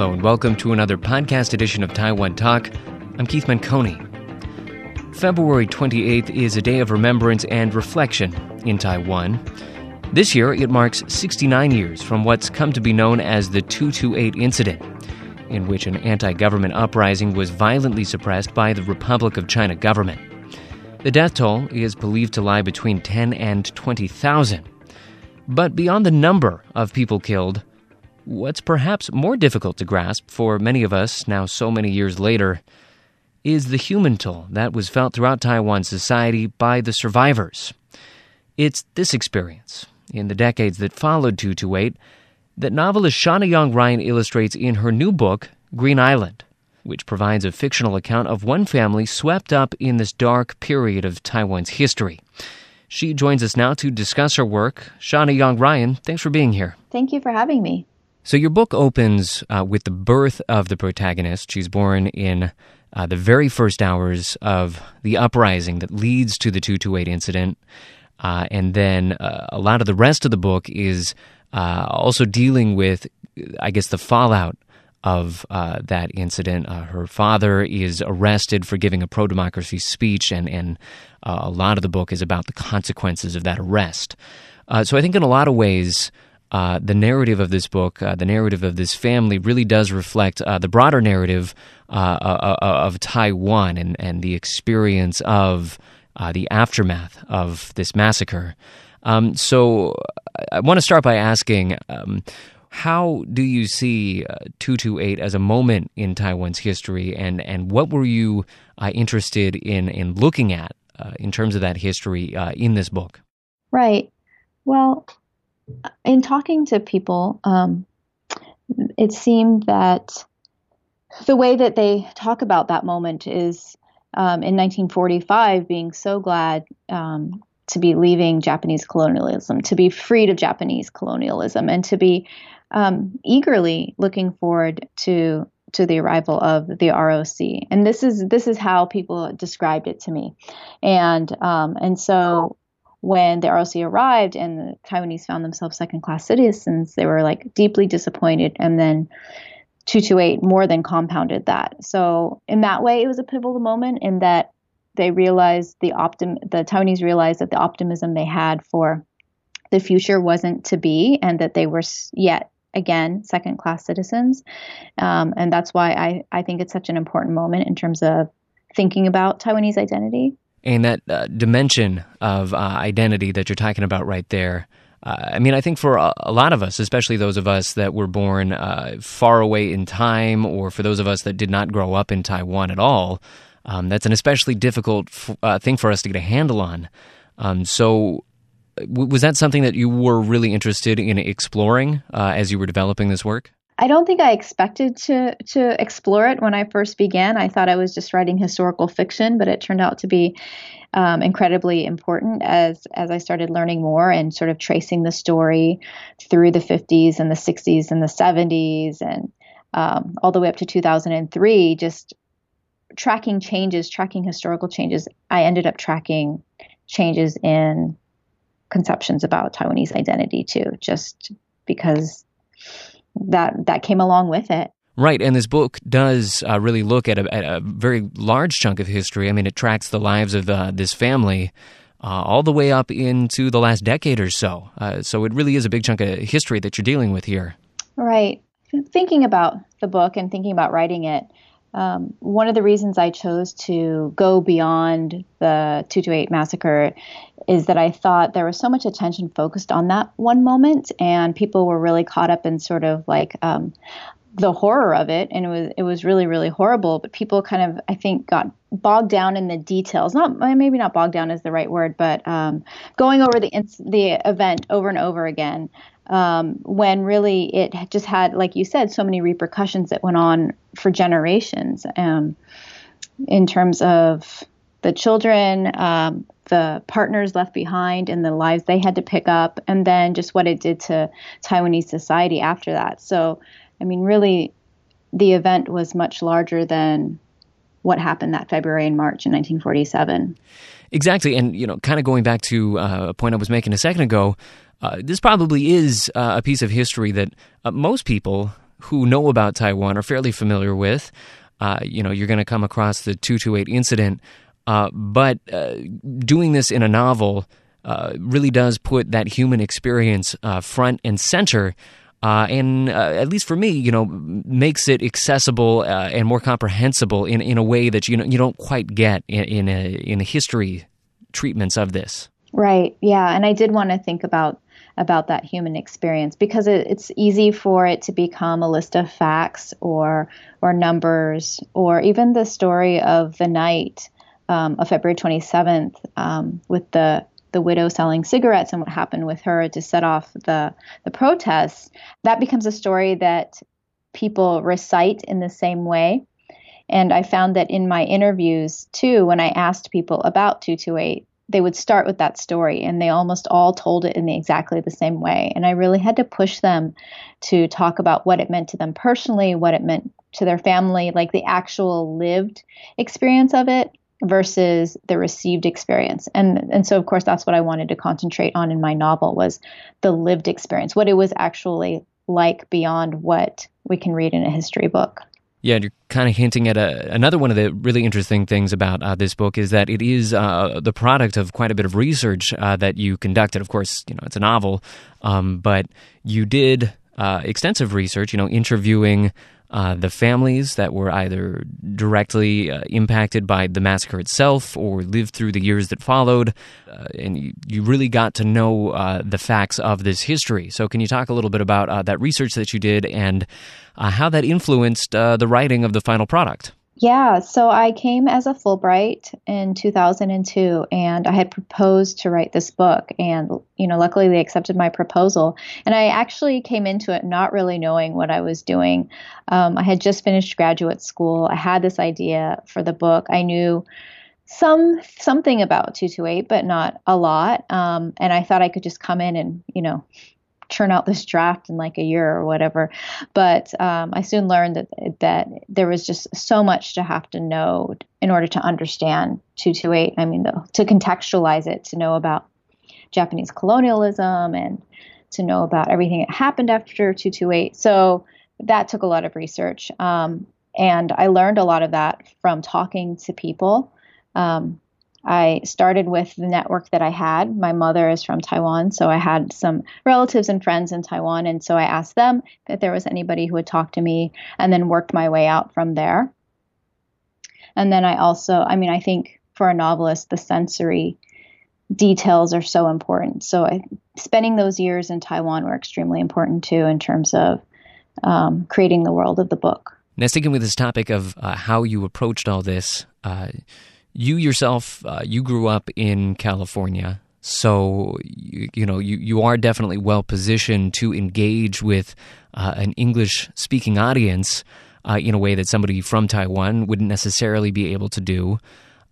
Hello, and welcome to another podcast edition of Taiwan Talk. I'm Keith Menconi. February 28th is a day of remembrance and reflection in Taiwan. This year, it marks 69 years from what's come to be known as the 228 incident, in which an anti government uprising was violently suppressed by the Republic of China government. The death toll is believed to lie between 10 and 20,000. But beyond the number of people killed, What's perhaps more difficult to grasp for many of us now, so many years later, is the human toll that was felt throughout Taiwan society by the survivors. It's this experience, in the decades that followed 228, that novelist Shawna Yang Ryan illustrates in her new book, Green Island, which provides a fictional account of one family swept up in this dark period of Taiwan's history. She joins us now to discuss her work. Shawna Yang Ryan, thanks for being here. Thank you for having me. So your book opens uh, with the birth of the protagonist. She's born in uh, the very first hours of the uprising that leads to the 228 incident. Uh, and then uh, a lot of the rest of the book is uh, also dealing with, I guess, the fallout of uh, that incident. her father is arrested for giving a pro democracy speech, and, and a lot of the book is about the consequences of that arrest. so I think in a lot of ways, uh, the narrative of this book, uh, the narrative of this family, really does reflect uh, the broader narrative uh, uh, uh, of Taiwan and, and the experience of the aftermath of this massacre. Um, so I want to start by asking. Um, how do you see 228 as a moment in Taiwan's history, and, and what were you interested in, in looking at in terms of that history in this book? Right. Well, in talking to people, um, it seemed that the way that they talk about that moment is um, in 1945 being so glad um, to be leaving Japanese colonialism, to be freed of Japanese colonialism, and to be um, eagerly looking forward to to the arrival of the ROC. And this is this is how people described it to me, and um, and so when the ROC arrived and the Taiwanese found themselves second class citizens, they were like deeply disappointed. And then 228 more than compounded that. So, in that way, it was a pivotal moment in that they realized the optim the Taiwanese realized that the optimism they had for the future wasn't to be and that they were yet again second class citizens. Um, and that's why I, I think it's such an important moment in terms of thinking about Taiwanese identity and that uh, dimension of uh, identity that you're talking about right there. Uh, I mean, I think for a, a, lot of us, especially those of us that were born uh, far away in time, or for those of us that did not grow up in Taiwan at all, um, that's an especially difficult f- uh, thing for us to get a handle on. Um, so, w- was that something that you were really interested in exploring uh, as you were developing this work? I don't think I expected to to explore it when I first began. I thought I was just writing historical fiction, but it turned out to be um, incredibly important as as I started learning more and sort of tracing the story through the 50s and the 60s and the 70s and um, all the way up to 2003. Just tracking changes, tracking historical changes. I ended up tracking changes in conceptions about Taiwanese identity too, just because that that came along with it. Right, and this book does uh, really look at a, at a, very large chunk of history. I mean, it tracks the lives of uh, this family uh, all the way up into the last decade or so. Uh, so it really is a big chunk of history that you're dealing with here. Right. Thinking about the book and thinking about writing it, um, one of the reasons I chose to go beyond the 228 massacre is that I thought there was so much attention focused on that one moment, and people were really caught up in sort of like um, the horror of it, and it was it was really really horrible. But people kind of I think got bogged down in the details. Not maybe not bogged down is the right word, but um, going over the the event over and over again um, when really it just had, like you said, so many repercussions that went on for generations um, in terms of the children, um, the partners left behind, and the lives they had to pick up, and then just what it did to Taiwanese society after that. So, I mean, really, the event was much larger than what happened that February and March in 1947. Exactly, and you know, kind of going back to uh, a point I was making a second ago, uh, this probably is uh, a piece of history that uh, most people who know about Taiwan are fairly familiar with. Uh, you know, you're going to come across the 228 incident, uh, but doing this in a novel really does put that human experience front and center. Uh, and at least for me, you know, makes it accessible and more comprehensible in, in a way that you know you don't quite get in, in a in a history treatments of this. Right. Yeah. And I did want to think about about that human experience because it, it's easy for it to become a list of facts or or numbers or even the story of the night um, of February 27th um, with the the widow selling cigarettes and what happened with her to set off the the protests. That becomes a story that people recite in the same way. And I found that in my interviews too, when I asked people about 228, they would start with that story and they almost all told it in the, exactly the same way. And I really had to push them to talk about what it meant to them personally, what it meant to their family, like the actual lived experience of it versus the received experience. And and so of course that's what I wanted to concentrate on in my novel was the lived experience, what it was actually like beyond what we can read in a history book. Yeah, you're kind of hinting at a, another one of the really interesting things about uh, this book is that it is uh, the product of quite a bit of research uh, that you conducted. Of course, you know it's a novel, um, but you did uh, extensive research. You know, interviewing uh, the families that were either directly uh, impacted by the massacre itself or lived through the years that followed. Uh, and you, you, really got to know uh, the facts of this history. So, can you talk a little bit about uh, that research that you did and how that influenced the writing of the final product? Yeah, so I came as a Fulbright in 2002 and I had proposed to write this book and you know luckily they accepted my proposal and I actually came into it not really knowing what I was doing. Um, I had just finished graduate school. I had this idea for the book. I knew some something about 228 but not a lot um, and I thought I could just come in and you know churn out this draft in like a year or whatever. But um, I soon learned that that there was just so much to have to know in order to understand 228. I mean, the, to contextualize it, to know about Japanese colonialism and to know about everything that happened after 228. So that took a lot of research. Um, and I learned a lot of that from talking to people. Um, I started with the network that I had. My mother is from Taiwan, so I had some relatives and friends in Taiwan, and so I asked them if there was anybody who would talk to me, and then worked my way out from there. And then I also, I mean, I think for a novelist, the sensory details are so important. So I, spending those years in Taiwan were extremely important too in terms of um, creating the world of the book. Now, sticking with this topic of uh, how you approached all this. Uh, you yourself, uh, you grew up in California, so you, you, know you, you are definitely well positioned to engage with uh, an English speaking audience uh, in a way that somebody from Taiwan wouldn't necessarily be able to do.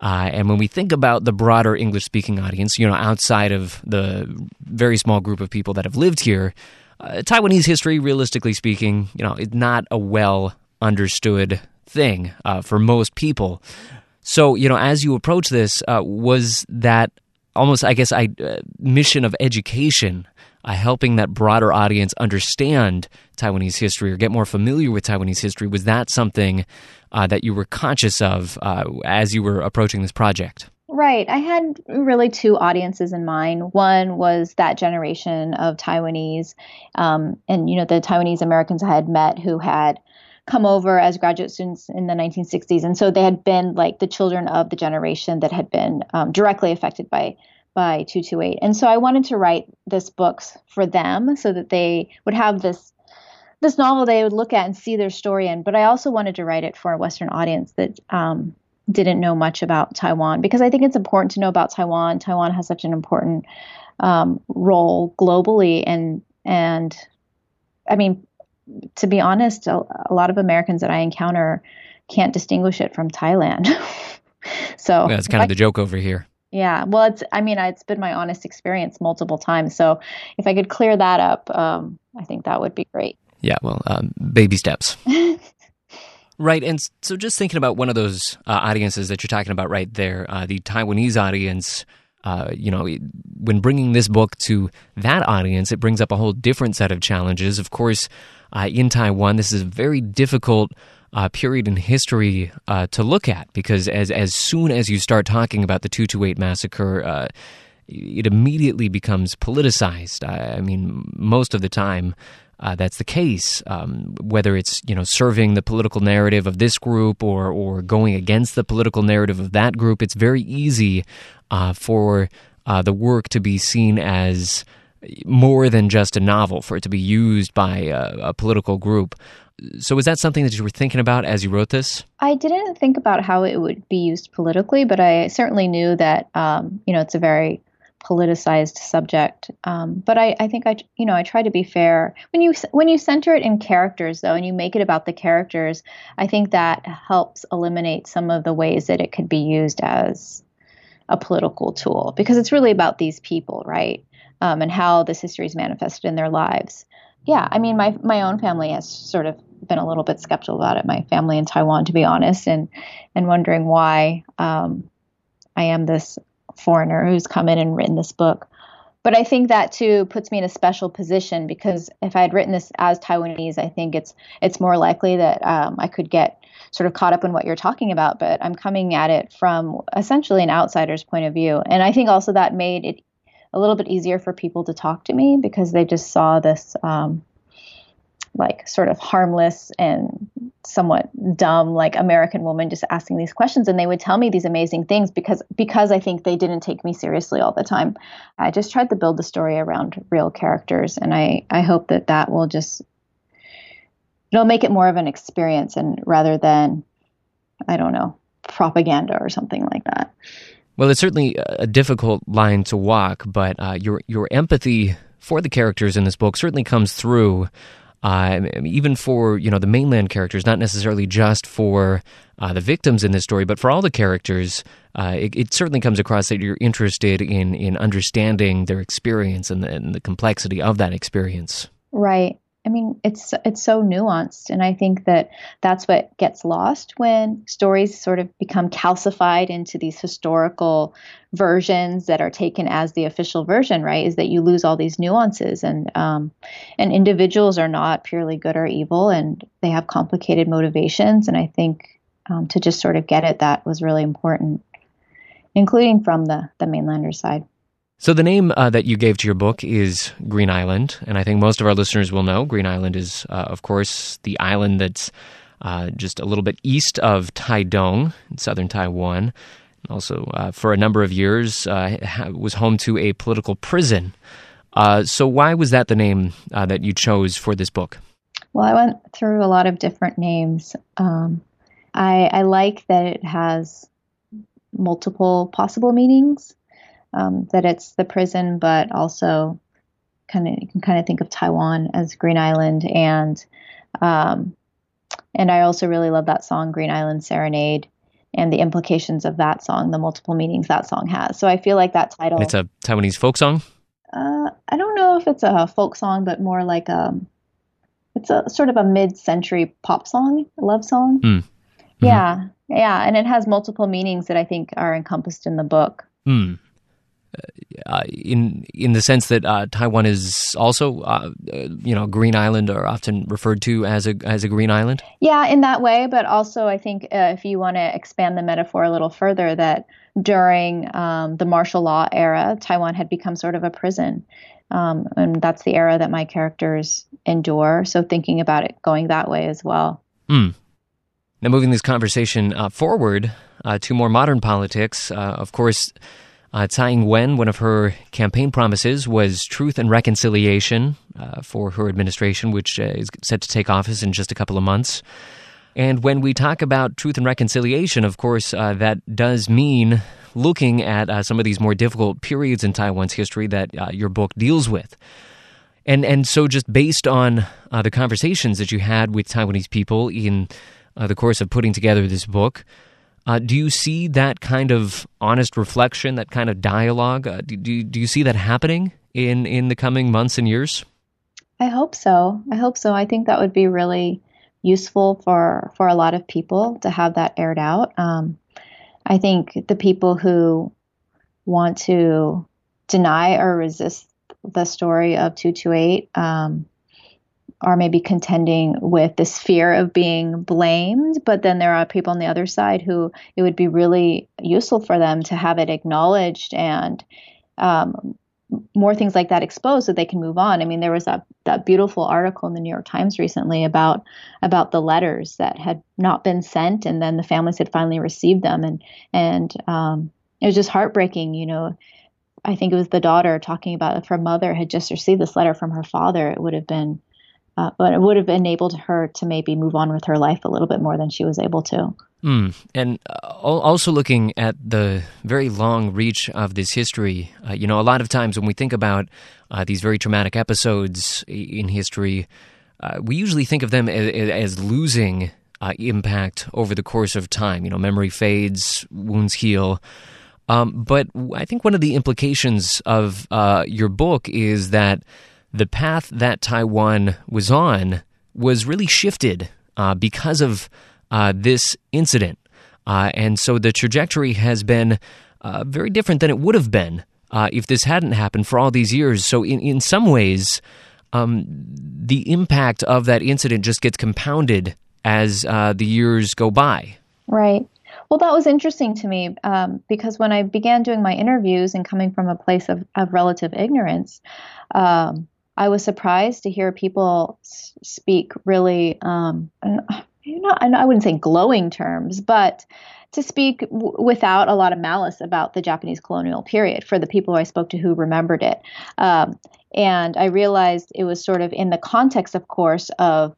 Uh, and when we think about the broader English speaking audience, you know, outside of the very small group of people that have lived here, uh, Taiwanese history, realistically speaking, you know, is not a well understood thing uh, for most people. So, you know, as you approach this, uh, was that almost, I guess, I uh, mission of education, uh, helping that broader audience understand Taiwanese history or get more familiar with Taiwanese history? Was that something uh, that you were conscious of uh, as you were approaching this project? Right. I had really two audiences in mind. One was that generation of Taiwanese, um, and you know the Taiwanese Americans I had met who had come over as graduate students in the 1960s, and so they had been like the children of the generation that had been um, directly affected by by 228. And so I wanted to write this books for them so that they would have this this novel they would look at and see their story in. But I also wanted to write it for a Western audience that um, didn't know much about Taiwan because I think it's important to know about Taiwan. Taiwan has such an important um, role globally, and and I mean to be honest, a, a, lot of Americans that I encounter can't distinguish it from Thailand. so yeah, that's kind of the joke over here. Yeah, well, it's I mean it's been my honest experience multiple times. So if I could clear that up, um, I think that would be great. Yeah, well, um, baby steps. Right, and so just thinking about one of those uh, audiences that you're talking about right there, uh, the Taiwanese audience, uh, you know, when bringing this book to that audience, it brings up a whole different set of challenges. Of course, uh, in Taiwan, this is a very difficult uh, period in history uh, to look at because as as soon as you start talking about the 228 massacre, uh, it immediately becomes politicized. I mean, most of the time. Uh, that's the case. Um, whether it's you know serving the political narrative of this group or or going against the political narrative of that group, it's very easy uh, for uh, the work to be seen as more than just a novel, for it to be used by a, a political group. So, was that something that you were thinking about as you wrote this? I didn't think about how it would be used politically, but I certainly knew that um, you know it's a very politicized subject. Um, but I, I think I, you know, I try to be fair. When you when you center it in characters, though, and you make it about the characters, I think that helps eliminate some of the ways that it could be used as a political tool because it's really about these people, right? Um, and how this history is manifested in their lives. Yeah, I mean, my my own family has sort of been a little bit skeptical about it. My family in Taiwan, to be honest, and and wondering why um, I am this foreigner who's come in and written this book. But I think that too puts me in a special position because if I had written this as Taiwanese, I think it's it's more likely that um, I could get sort of caught up in what you're talking about. But I'm coming at it from essentially an outsider's point of view, and I think also that made it a little bit easier for people to talk to me because they just saw this um, like sort of harmless and somewhat dumb like American woman just asking these questions and they would tell me these amazing things because because I think they didn't take me seriously all the time. I just tried to build the story around real characters and I I hope that that will just it'll make it more of an experience and rather than I don't know propaganda or something like that. Well, it's certainly a difficult line to walk, but uh, your your empathy for the characters in this book certainly comes through uh, even for you know the mainland characters, not necessarily just for uh, the victims in this story, but for all the characters. Uh, it, it, certainly comes across that you're interested in in understanding their experience and the, and the complexity of that experience. Right. I mean, it's it's so nuanced, and I think that that's what gets lost when stories sort of become calcified into these historical versions that are taken as the official version. Right? Is that you lose all these nuances, and um, and individuals are not purely good or evil, and they have complicated motivations. And I think um, to just sort of get it, that was really important, including from the the mainlander side. So, the name uh, that you gave to your book is Green Island, and I think most of our listeners will know Green Island is, uh, of course, the island that's uh, just a little bit east of Taidong in southern Taiwan. Also, uh, for a number of years, uh, was home to a political prison. Uh, so, why was that the name that you chose for this book? Well, I went through a lot of different names. Um, I, I like that it has multiple possible meanings um, that it's the prison, but also kind of you can kind of think of Taiwan as Green Island, and um, and I also really love that song Green Island Serenade and the implications of that song, the multiple meanings that song has. So I feel like that title. It's a Taiwanese folk song. Uh, I don't know if it's a folk song, but more like a. Um, it's a sort of a mid-century pop song, a love song. Mm. Mm-hmm. Yeah, yeah, and it has multiple meanings that I think are encompassed in the book. Mm uh, in in the sense that uh, Taiwan is also, uh, you know, green island or often referred to as a as a green island. Yeah, in that way, but also I think uh, if you want to expand the metaphor a little further, that during um, the martial law era, Taiwan had become sort of a prison. Um, and that's the era that my characters endure. So thinking about it going that way as well. Mm. Now, moving this conversation uh, forward uh, to more modern politics, of course uh, Tsai Ing wen, one of her campaign promises was truth and reconciliation uh, for her administration, which uh, is set to take office in just a couple of months. And when we talk about truth and reconciliation, of course, uh, that does mean looking at uh, some of these more difficult periods in Taiwan's history that uh, your book deals with. And, and so, just based on the conversations that you had with Taiwanese people in the course of putting together this book, uh, do you see that kind of honest reflection, that kind of dialogue? Uh, do, do, do you see that happening in, in the coming months and years? I hope so. I hope so. I think that would be really useful for for a lot of people to have that aired out. Um, I think the people who want to deny or resist the story of 228 um, are maybe contending with this fear of being blamed. But then there are people on the other side who it would be really useful for them to have it acknowledged and um, more things like that exposed so they can move on. I mean, there was that that beautiful article in the New York Times recently about about the letters that had not been sent, and then the families had finally received them, and and um, it was just heartbreaking. You know, I think it was the daughter talking about if her mother had just received this letter from her father, it would have been, uh, but it would have enabled her to maybe move on with her life a little bit more than she was able to. Mm. And uh, also looking at the very long reach of this history, uh, you know, a lot of times when we think about uh, these very traumatic episodes in history, uh, we usually think of them as, as losing uh, impact over the course of time. You know, memory fades, wounds heal. Um, but I think one of the implications of your book is that the path that Taiwan was on was really shifted because of uh, this incident. Uh, and so the trajectory has been uh, very different than it would have been uh, if this hadn't happened for all these years. So, in, in some ways, um, the impact of that incident just gets compounded as uh, the years go by. Right. Well, that was interesting to me um, because when I began doing my interviews and coming from a place of, of relative ignorance, um, I was surprised to hear people speak really, um, not, I wouldn't say glowing terms, but to speak w- without a lot of malice about the Japanese colonial period for the people I spoke to who remembered it. Um, and I realized it was sort of in the context, of course, of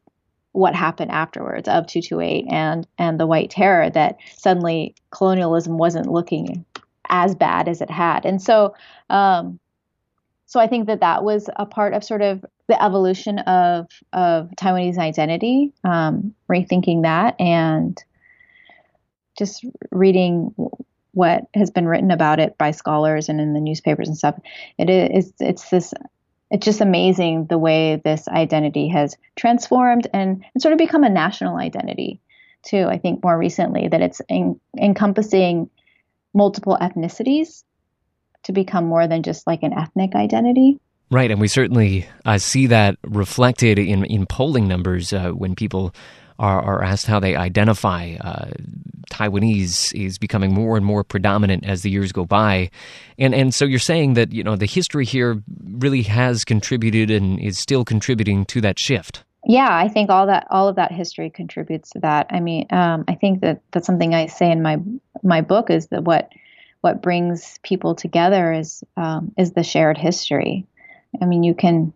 what happened afterwards of 228 and and the white terror that suddenly colonialism wasn't looking as bad as it had and so um, so I think that that was a part of sort of the evolution of of Taiwanese identity, um, rethinking that, and just reading what has been written about it by scholars and in the newspapers and stuff. It is it's this it's just amazing the way this identity has transformed and, and sort of become a national identity too. I think more recently that it's in, encompassing multiple ethnicities to become more than just like an ethnic identity. Right, and we certainly uh, see that reflected in in polling numbers uh, when people are, are asked how they identify. Uh, Taiwanese is becoming more and more predominant as the years go by, and and so you're saying that you know the history here really has contributed and is still contributing to that shift. Yeah, I think all that all of that history contributes to that. I mean, um, I think that that's something I say in my my book is that what what brings people together is um, is the shared history. I mean, you can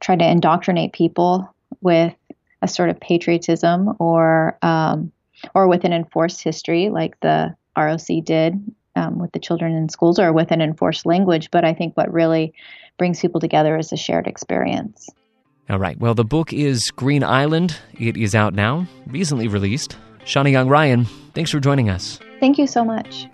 try to indoctrinate people with a sort of patriotism or um, or with an enforced history, like the ROC did um, with the children in schools, or with an enforced language. But I think what really brings people together is a shared experience. All right. Well, the book is Green Island. It is out now, recently released. Shawna Yang Ryan, thanks for joining us. Thank you so much.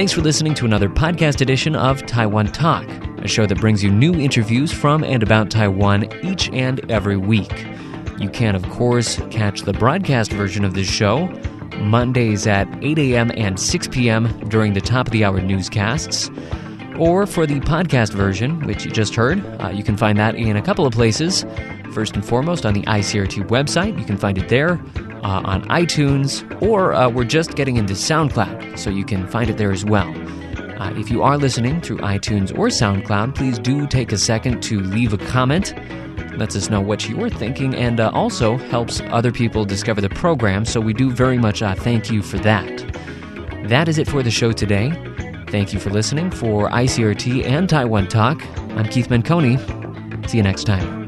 Thanks for listening to another podcast edition of Taiwan Talk, a show that brings you new interviews from and about Taiwan each and every week. You can, of course, catch the broadcast version of this show Mondays at 8 a.m. and 6 p.m. during the top of the hour newscasts. Or for the podcast version, which you just heard, uh, you can find that in a couple of places. First and foremost, on the ICRT website, you can find it there uh, on iTunes, or uh, we're just getting into SoundCloud, so you can find it there as well. Uh, if you are listening through iTunes or SoundCloud, please do take a second to leave a comment. Lets us know what you're thinking and uh, also helps other people discover the program, so we do very much uh, thank you for that. That is it for the show today. Thank you for listening for ICRT and Taiwan Talk. I'm Keith Menconi. See you next time.